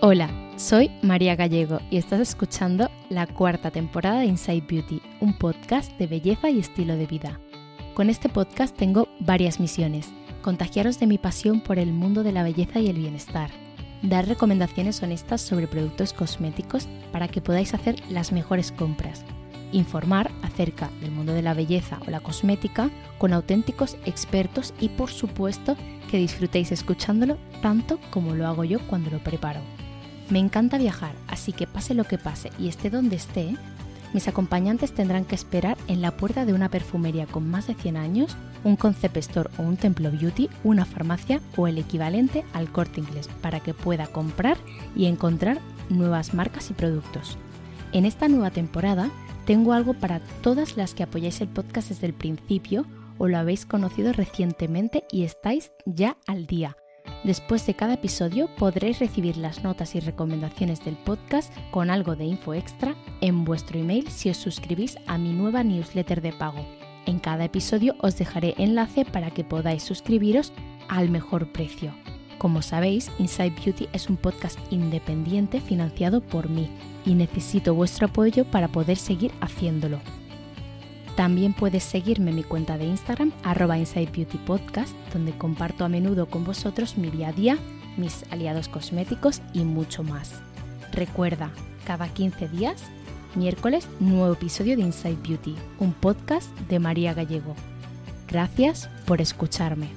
Hola, soy María Gallego y estás escuchando la cuarta temporada de Inside Beauty, un podcast de belleza y estilo de vida. Con este podcast tengo varias misiones. Contagiaros de mi pasión por el mundo de la belleza y el bienestar. Dar recomendaciones honestas sobre productos cosméticos para que podáis hacer las mejores compras. Informar acerca del mundo de la belleza o la cosmética con auténticos expertos y por supuesto que disfrutéis escuchándolo tanto como lo hago yo cuando lo preparo. Me encanta viajar, así que pase lo que pase y esté donde esté, mis acompañantes tendrán que esperar en la puerta de una perfumería con más de 100 años, un concept store o un templo beauty, una farmacia o el equivalente al corte inglés para que pueda comprar y encontrar nuevas marcas y productos. En esta nueva temporada tengo algo para todas las que apoyáis el podcast desde el principio o lo habéis conocido recientemente y estáis ya al día Después de cada episodio podréis recibir las notas y recomendaciones del podcast con algo de info extra en vuestro email si os suscribís a mi nueva newsletter de pago. En cada episodio os dejaré enlace para que podáis suscribiros al mejor precio. Como sabéis, Inside Beauty es un podcast independiente financiado por mí y necesito vuestro apoyo para poder seguir haciéndolo. También puedes seguirme en mi cuenta de Instagram, arroba Inside Beauty Podcast, donde comparto a menudo con vosotros mi día a día, mis aliados cosméticos y mucho más. Recuerda, cada 15 días, miércoles, nuevo episodio de Inside Beauty, un podcast de María Gallego. Gracias por escucharme.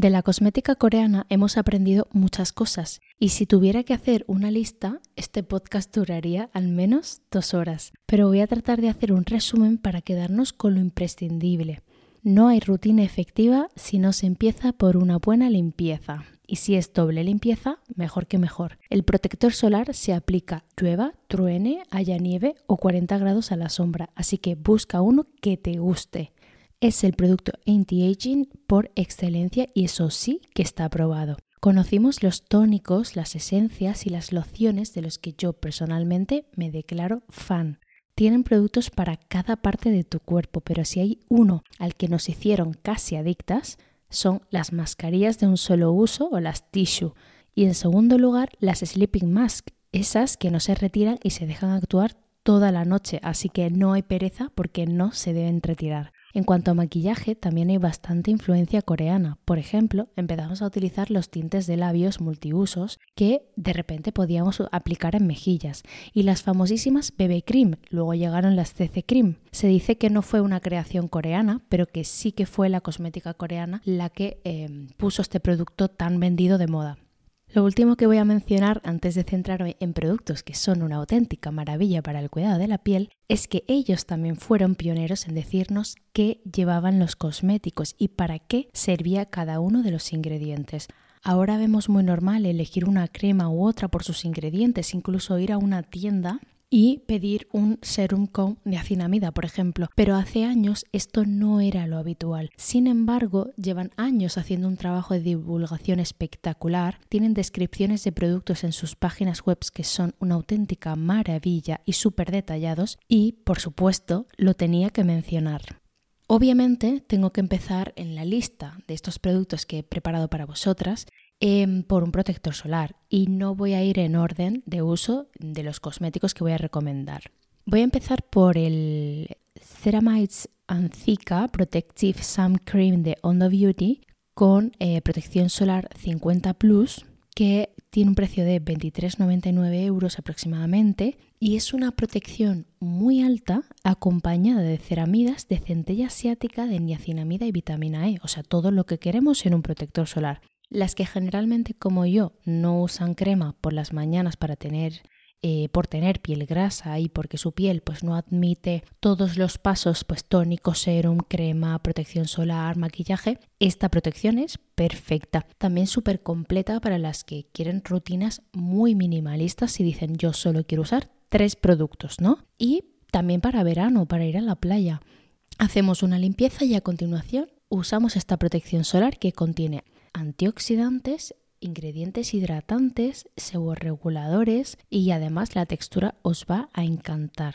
De la cosmética coreana hemos aprendido muchas cosas y si tuviera que hacer una lista, este podcast duraría al menos dos horas. Pero voy a tratar de hacer un resumen para quedarnos con lo imprescindible. No hay rutina efectiva si no se empieza por una buena limpieza. Y si es doble limpieza, mejor que mejor. El protector solar se aplica llueva, truene, haya nieve o 40 grados a la sombra, así que busca uno que te guste es el producto anti-aging por excelencia y eso sí que está aprobado. Conocimos los tónicos, las esencias y las lociones de los que yo personalmente me declaro fan. Tienen productos para cada parte de tu cuerpo, pero si hay uno al que nos hicieron casi adictas, son las mascarillas de un solo uso o las tissue. Y en segundo lugar, las sleeping mask, esas que no se retiran y se dejan actuar toda la noche, así que no hay pereza porque no se deben retirar. En cuanto a maquillaje, también hay bastante influencia coreana. Por ejemplo, empezamos a utilizar los tintes de labios multiusos que de repente podíamos aplicar en mejillas y las famosísimas BB Cream, luego llegaron las CC Cream. Se dice que no fue una creación coreana, pero que sí que fue la cosmética coreana la que eh, puso este producto tan vendido de moda. Lo último que voy a mencionar antes de centrarme en productos que son una auténtica maravilla para el cuidado de la piel es que ellos también fueron pioneros en decirnos qué llevaban los cosméticos y para qué servía cada uno de los ingredientes. Ahora vemos muy normal elegir una crema u otra por sus ingredientes, incluso ir a una tienda y pedir un serum con niacinamida, por ejemplo. Pero hace años esto no era lo habitual. Sin embargo, llevan años haciendo un trabajo de divulgación espectacular, tienen descripciones de productos en sus páginas web que son una auténtica maravilla y súper detallados y, por supuesto, lo tenía que mencionar. Obviamente tengo que empezar en la lista de estos productos que he preparado para vosotras Em, por un protector solar y no voy a ir en orden de uso de los cosméticos que voy a recomendar. Voy a empezar por el Ceramides Anzica Protective Sun Cream de Ondo Beauty con eh, protección solar 50 Plus que tiene un precio de 23,99 euros aproximadamente y es una protección muy alta acompañada de ceramidas de centella asiática, de niacinamida y vitamina E, o sea, todo lo que queremos en un protector solar. Las que generalmente como yo no usan crema por las mañanas para tener eh, por tener piel grasa y porque su piel pues no admite todos los pasos pues tónico, serum, crema, protección solar, maquillaje, esta protección es perfecta. También súper completa para las que quieren rutinas muy minimalistas y dicen yo solo quiero usar tres productos, ¿no? Y también para verano, para ir a la playa. Hacemos una limpieza y a continuación usamos esta protección solar que contiene antioxidantes ingredientes hidratantes, seborreguladores y además la textura os va a encantar.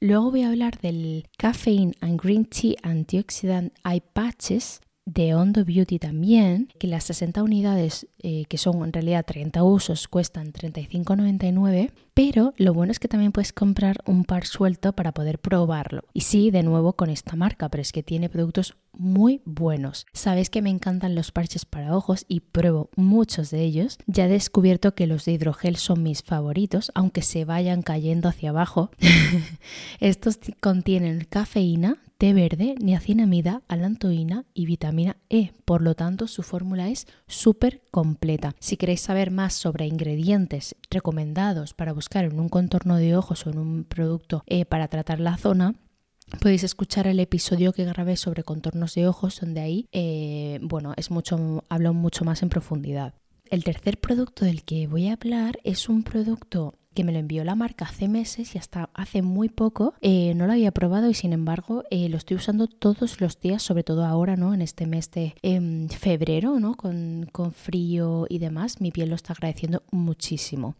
Luego voy a hablar del Caffeine and Green Tea Antioxidant Eye Patches de Ondo Beauty también, que las 60 unidades, eh, que son en realidad 30 usos, cuestan 35,99, pero lo bueno es que también puedes comprar un par suelto para poder probarlo. Y sí, de nuevo con esta marca, pero es que tiene productos muy buenos. Sabéis que me encantan los parches para ojos y pruebo muchos de ellos. Ya he descubierto que los de hidrogel son mis favoritos, aunque se vayan cayendo hacia abajo. Estos contienen cafeína, té verde, niacinamida, alantoína y vitamina E. Por lo tanto, su fórmula es súper completa. Si queréis saber más sobre ingredientes recomendados para buscar en un contorno de ojos o en un producto E para tratar la zona, Podéis escuchar el episodio que grabé sobre contornos de ojos, donde ahí, eh, bueno, es mucho, hablo mucho más en profundidad. El tercer producto del que voy a hablar es un producto que me lo envió la marca hace meses y hasta hace muy poco eh, no lo había probado y sin embargo eh, lo estoy usando todos los días, sobre todo ahora, ¿no? En este mes de em, febrero, ¿no? Con, con frío y demás, mi piel lo está agradeciendo muchísimo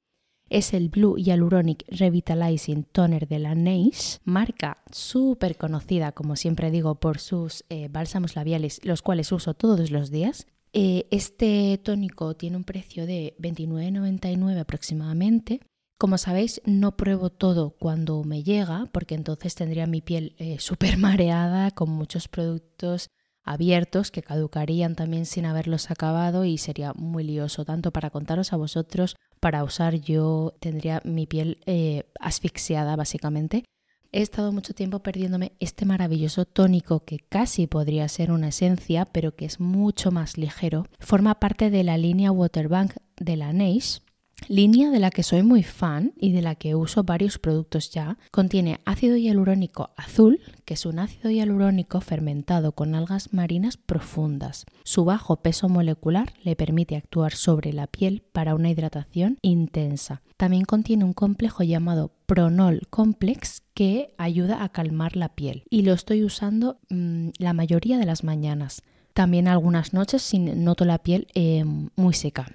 es el Blue Hyaluronic Revitalizing Toner de la Neige, marca súper conocida, como siempre digo, por sus eh, bálsamos labiales, los cuales uso todos los días. este tónico tiene un precio de 29,99 aproximadamente como sabéis, no pruebo todo cuando me llega, porque entonces tendría mi piel eh, súper mareada con muchos productos abiertos que caducarían también sin haberlos acabado y sería muy lioso, tanto para contaros a vosotros, para usar yo, tendría mi piel eh, asfixiada básicamente. He estado mucho tiempo perdiéndome este maravilloso tónico que casi podría ser una esencia, pero que es mucho más ligero. Forma parte de la línea Waterbank de la Neige línea de la que soy muy fan y de la que uso varios productos ya, contiene ácido hialurónico azul, que es un ácido hialurónico fermentado con algas marinas profundas. Su bajo peso molecular le permite actuar sobre la piel para una hidratación intensa. También contiene un complejo llamado Pronol Complex que ayuda a calmar la piel y lo estoy usando mm, la mayoría de las mañanas. También algunas noches noto la piel eh, muy seca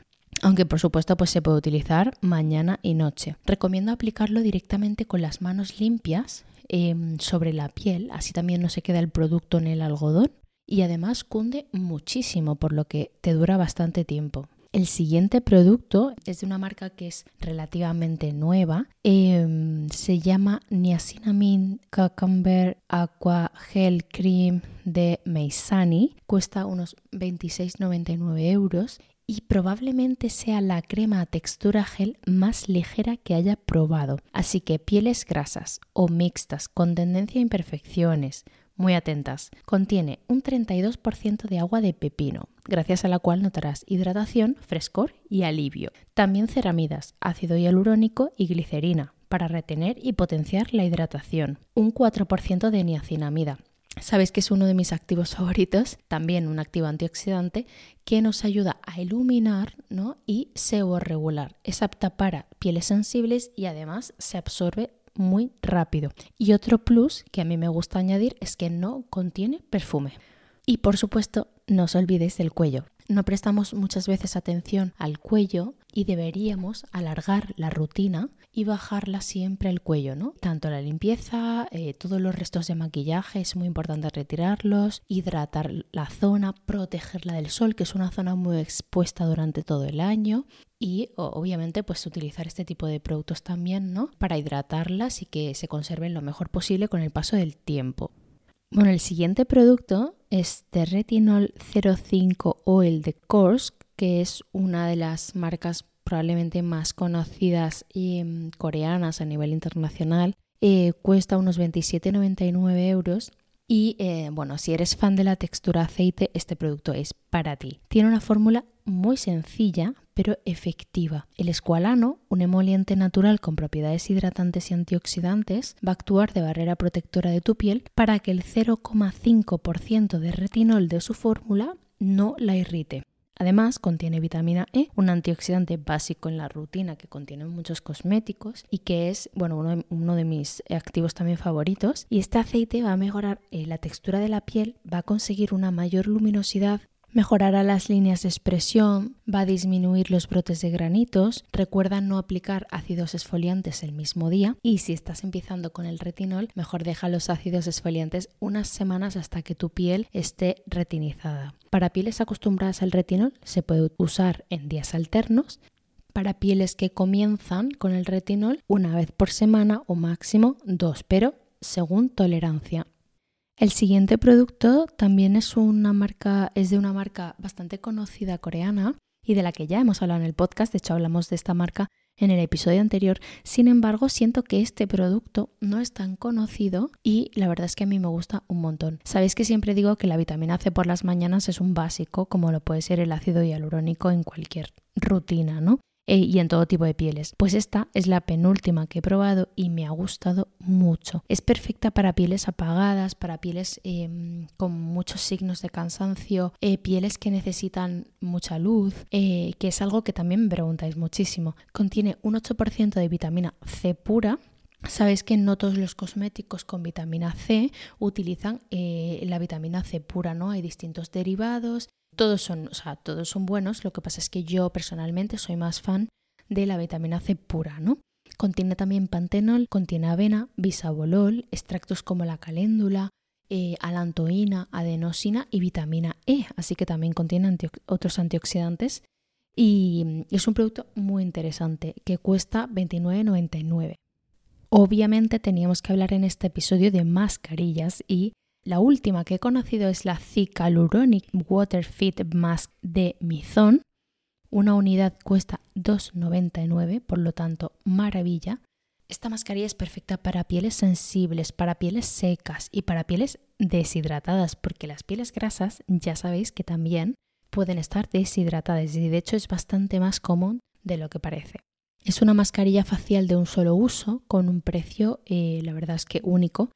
aunque por supuesto pues se puede utilizar mañana y noche. Recomiendo aplicarlo directamente con las manos limpias em, sobre la piel, así también no se queda el producto en el algodón y además cunde muchísimo, por lo que te dura bastante tiempo. El siguiente producto es de una marca que es relativamente nueva. Em, se llama Niacinamide Cucumber Aqua Gel Cream de Meisani. Cuesta unos 26,99 euros y probablemente sea la crema textura gel más ligera que haya probado. Así que pieles grasas o mixtas con tendencia a imperfecciones, muy atentas. Contiene un 32% de agua de pepino, gracias a la cual notarás hidratación, frescor y alivio. También ceramidas, ácido hialurónico y glicerina para retener y potenciar la hidratación. Un 4% de niacinamida, Sabéis que es uno de mis activos favoritos, también un activo antioxidante que nos ayuda a iluminar ¿no? y regular. Es apta para pieles sensibles y además se absorbe muy rápido. Y otro plus que a mí me gusta añadir es que no contiene perfume. Y por supuesto, no os olvidéis del cuello. No prestamos muchas veces atención al cuello y deberíamos alargar la rutina y bajarla siempre al cuello, ¿no? Tanto la limpieza, eh, todos los restos de maquillaje, es muy importante retirarlos, hidratar la zona, protegerla del sol, que es una zona muy expuesta durante todo el año y obviamente pues utilizar este tipo de productos también, ¿no? Para hidratarlas y que se conserven lo mejor posible con el paso del tiempo. Bueno, el siguiente producto es de Retinol 05 Oil de Korsk, es una de las marcas probablemente más conocidas y mm, coreanas a nivel internacional. Eh, cuesta unos 27,99 euros y eh, bueno, si eres fan de la textura aceite, este producto es para ti. Tiene una fórmula muy sencilla pero efectiva. El escualano, un emoliente natural con propiedades hidratantes y antioxidantes, va a actuar de barrera protectora de tu piel para que el 0,5% de retinol de su fórmula no la irrite. Además, contiene vitamina E, un antioxidante básico en la rutina que contienen muchos cosméticos y que es bueno, uno, de, mis activos también favoritos. Y este aceite va a mejorar eh, la textura de la piel, va a conseguir una mayor luminosidad, Mejorará las líneas de expresión, va a disminuir los brotes de granitos, recuerda no aplicar ácidos esfoliantes el mismo día y si estás empezando con el retinol, mejor deja los ácidos esfoliantes unas semanas hasta que tu piel esté retinizada. Para pieles acostumbradas al retinol se puede usar en días alternos. Para pieles que comienzan con el retinol una vez por semana o máximo dos, pero según tolerancia. El siguiente producto también es de una marca bastante conocida coreana y de la que ya hemos hablado en el podcast, de hecho hablamos de esta marca en el episodio anterior. Sin embargo, siento que este producto no es tan conocido y la verdad es que a mí me gusta un montón. Sabéis que siempre digo que la vitamina C por las mañanas es un básico, como lo puede ser el ácido hialurónico en cualquier rutina, ¿no? Eh, y en todo tipo de pieles. Pues esta es la penúltima que he probado y me ha gustado mucho. Es perfecta para pieles apagadas, para pieles em, con muchos signos de cansancio, eh, pieles que necesitan mucha luz, eh, que es algo que también me preguntáis muchísimo. Contiene un 8% de vitamina C pura, Sabéis que no todos los cosméticos con vitamina C utilizan la vitamina C pura, ¿no? Hay distintos derivados todos son, o sea, todos son buenos, lo que pasa es que yo personalmente soy más fan de la vitamina C pura, ¿no? Contiene también pantenol, contiene avena, bisabolol, extractos como la caléndula, eh, alantoína, adenosina y vitamina E, así que también contiene otros antioxidantes y es un producto muy interesante que cuesta 29,99. Obviamente teníamos que hablar en este episodio de mascarillas y la última que he conocido es la Cicaluronic Water Fit Mask de Mizon. Una unidad cuesta 2,99, por lo tanto, maravilla. Esta mascarilla es perfecta para pieles sensibles, para pieles secas y para pieles deshidratadas, porque las pieles grasas ya sabéis que también pueden estar deshidratadas y de hecho es bastante más común de lo que parece. Es una mascarilla facial de un solo uso con un precio, eh, la verdad es que único,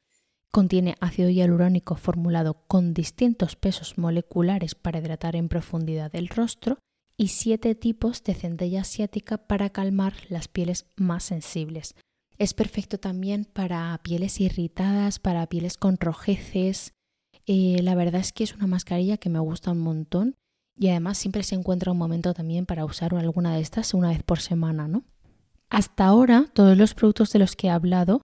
Contiene ácido hialurónico formulado con distintos pesos moleculares para hidratar en profundidad el rostro y siete tipos de centella asiática para calmar las pieles más sensibles. Es perfecto también para pieles irritadas, para pieles con rojeces. Eh, la verdad es que es una mascarilla que me gusta un montón y además siempre se encuentra un momento también para usar alguna de estas una vez por semana, ¿no? Hasta ahora, todos los productos de los que he hablado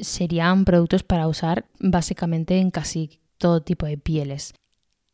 serían productos para usar básicamente en casi todo tipo de pieles.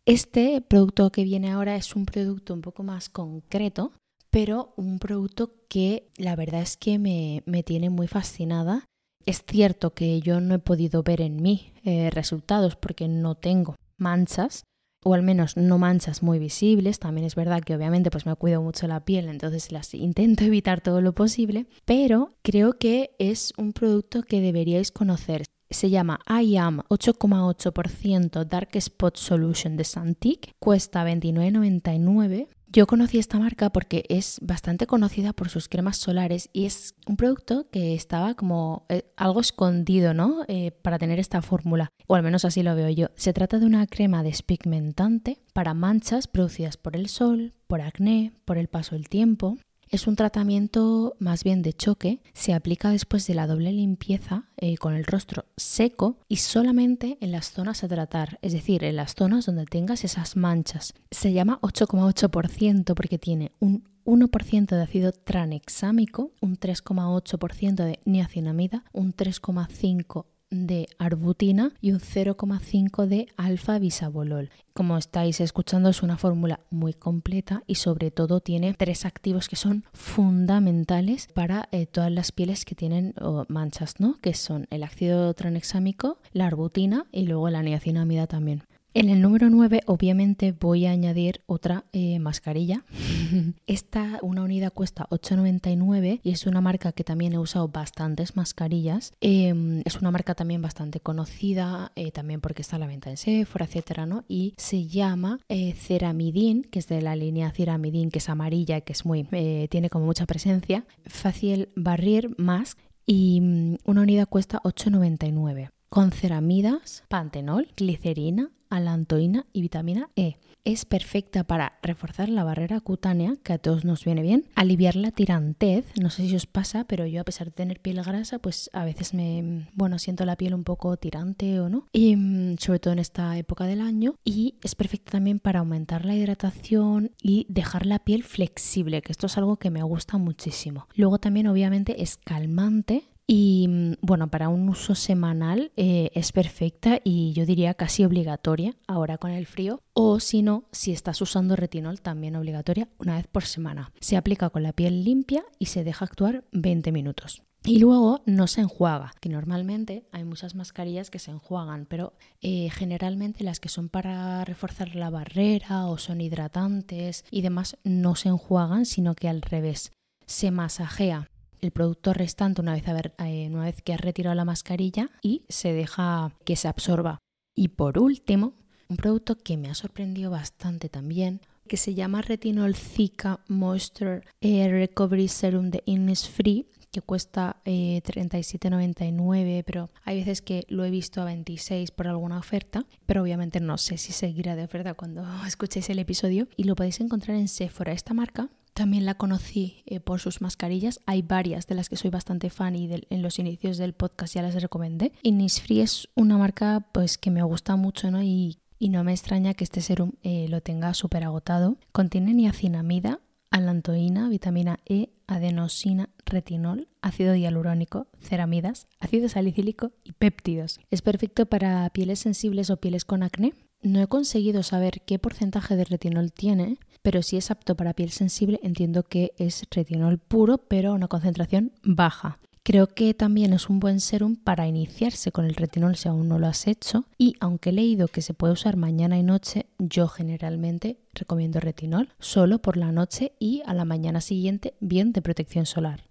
Este producto que viene ahora es un producto un poco más concreto, pero un producto que la verdad es que me, tiene muy fascinada. Es cierto que yo no he podido ver en mí eh, resultados porque no tengo manchas, o al menos no manchas muy visibles. También es verdad que obviamente pues me cuido mucho la piel, entonces las intento evitar todo lo posible, pero creo que es un producto que deberíais conocer. Se llama I Am 8,8% Dark Spot Solution de Santique, cuesta 29,99 yo conocí esta marca porque es bastante conocida por sus cremas solares y es un producto que estaba como eh, algo escondido, ¿no? Eh, para tener esta fórmula, o al menos así lo veo yo. Se trata de una crema despigmentante para manchas producidas por el sol, por acné, por el paso del tiempo. Es un tratamiento más bien de choque, se aplica después de la doble limpieza eh, con el rostro seco y solamente en las zonas a tratar, es decir, en las zonas donde tengas esas manchas. Se llama 8,8% porque tiene un 1% de ácido tranexámico, un 3,8% de niacinamida, un 3,5% de arbutina y un 0,5 de alfa bisabolol. Como estáis escuchando es una fórmula muy completa y sobre todo tiene tres activos que son fundamentales para eh, todas las pieles que tienen manchas, ¿no? Que son el ácido tranexámico, la arbutina y luego la niacinamida también. En el número 9 obviamente voy a añadir otra eh, mascarilla. Esta, una unidad cuesta 8,99 y es una marca que también he usado bastantes mascarillas. Em, es una marca también bastante conocida, eh, también porque está a la venta en Sephora, etcétera, ¿no? Y se llama eh, Ceramidin, que es de la línea Ceramidin, que es amarilla, que es muy, tiene como mucha presencia. Fácil Barrier Mask y mm, una unidad cuesta 8,99 con ceramidas, pantenol, glicerina, alantoína y vitamina E. Es perfecta para reforzar la barrera cutánea, que a todos nos viene bien, aliviar la tirantez, no sé si os pasa, pero yo a pesar de tener piel grasa, pues a veces me, bueno, siento la piel un poco tirante o no, y mm, sobre todo en esta época del año, y es perfecta también para aumentar la hidratación y dejar la piel flexible, que esto es algo que me gusta muchísimo. Luego también obviamente es calmante, y mm, bueno, para un uso semanal eh, es perfecta y yo diría casi obligatoria ahora con el frío. O si no, si estás usando retinol, también obligatoria una vez por semana. Se aplica con la piel limpia y se deja actuar 20 minutos. Y luego no se enjuaga, que normalmente hay muchas mascarillas que se enjuagan, pero eh, generalmente las que son para reforzar la barrera o son hidratantes y demás no se enjuagan, sino que al revés, se masajea el producto restante una vez, eh, una vez que has retirado la mascarilla y se deja que se absorba. Y por último, un producto que me ha sorprendido bastante también, que se llama Retinol Zika Moisture Recovery Serum de Innisfree, que cuesta eh, 37,99, pero hay veces que lo he visto a 26 por alguna oferta, pero obviamente no sé si seguirá de oferta cuando escuchéis el episodio y lo podéis encontrar en Sephora. Esta marca también la conocí eh, por sus mascarillas. Hay varias de las que soy bastante fan y en los inicios del podcast ya las recomendé. Innisfree es una marca pues que me gusta mucho ¿no? y, no me extraña que este serum eh, lo tenga súper agotado. Contiene niacinamida, alantoína, vitamina E, adenosina, retinol, ácido hialurónico, ceramidas, ácido salicílico y péptidos. Es perfecto para pieles sensibles o pieles con acné. No he conseguido saber qué porcentaje de retinol tiene, pero si es apto para piel sensible entiendo que es retinol puro pero a una concentración baja. Creo que también es un buen serum para iniciarse con el retinol si aún no lo has hecho y aunque he leído que se puede usar mañana y noche, yo generalmente recomiendo retinol solo por la noche y a la mañana siguiente bien de protección solar.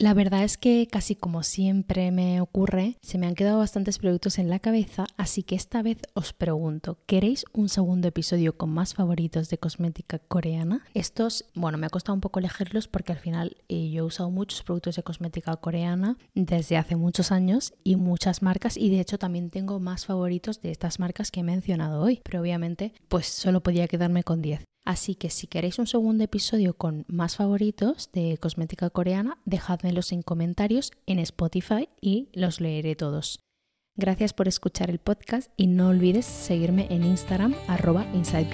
La verdad es que casi como siempre me ocurre, se me han quedado bastantes productos en la cabeza, así que esta vez os pregunto, ¿queréis un segundo episodio con más favoritos de cosmética coreana? Estos, bueno, me ha costado un poco elegirlos porque al final eh, yo he usado muchos productos de cosmética coreana desde hace muchos años y muchas marcas y de hecho también tengo más favoritos de estas marcas que he mencionado hoy, pero obviamente pues solo podía quedarme con 10. Así que si queréis un segundo episodio con más favoritos de cosmética coreana, dejádmelos en comentarios en Spotify y los leeré todos. Gracias por escuchar el podcast y no olvides seguirme en Instagram arroba Inside.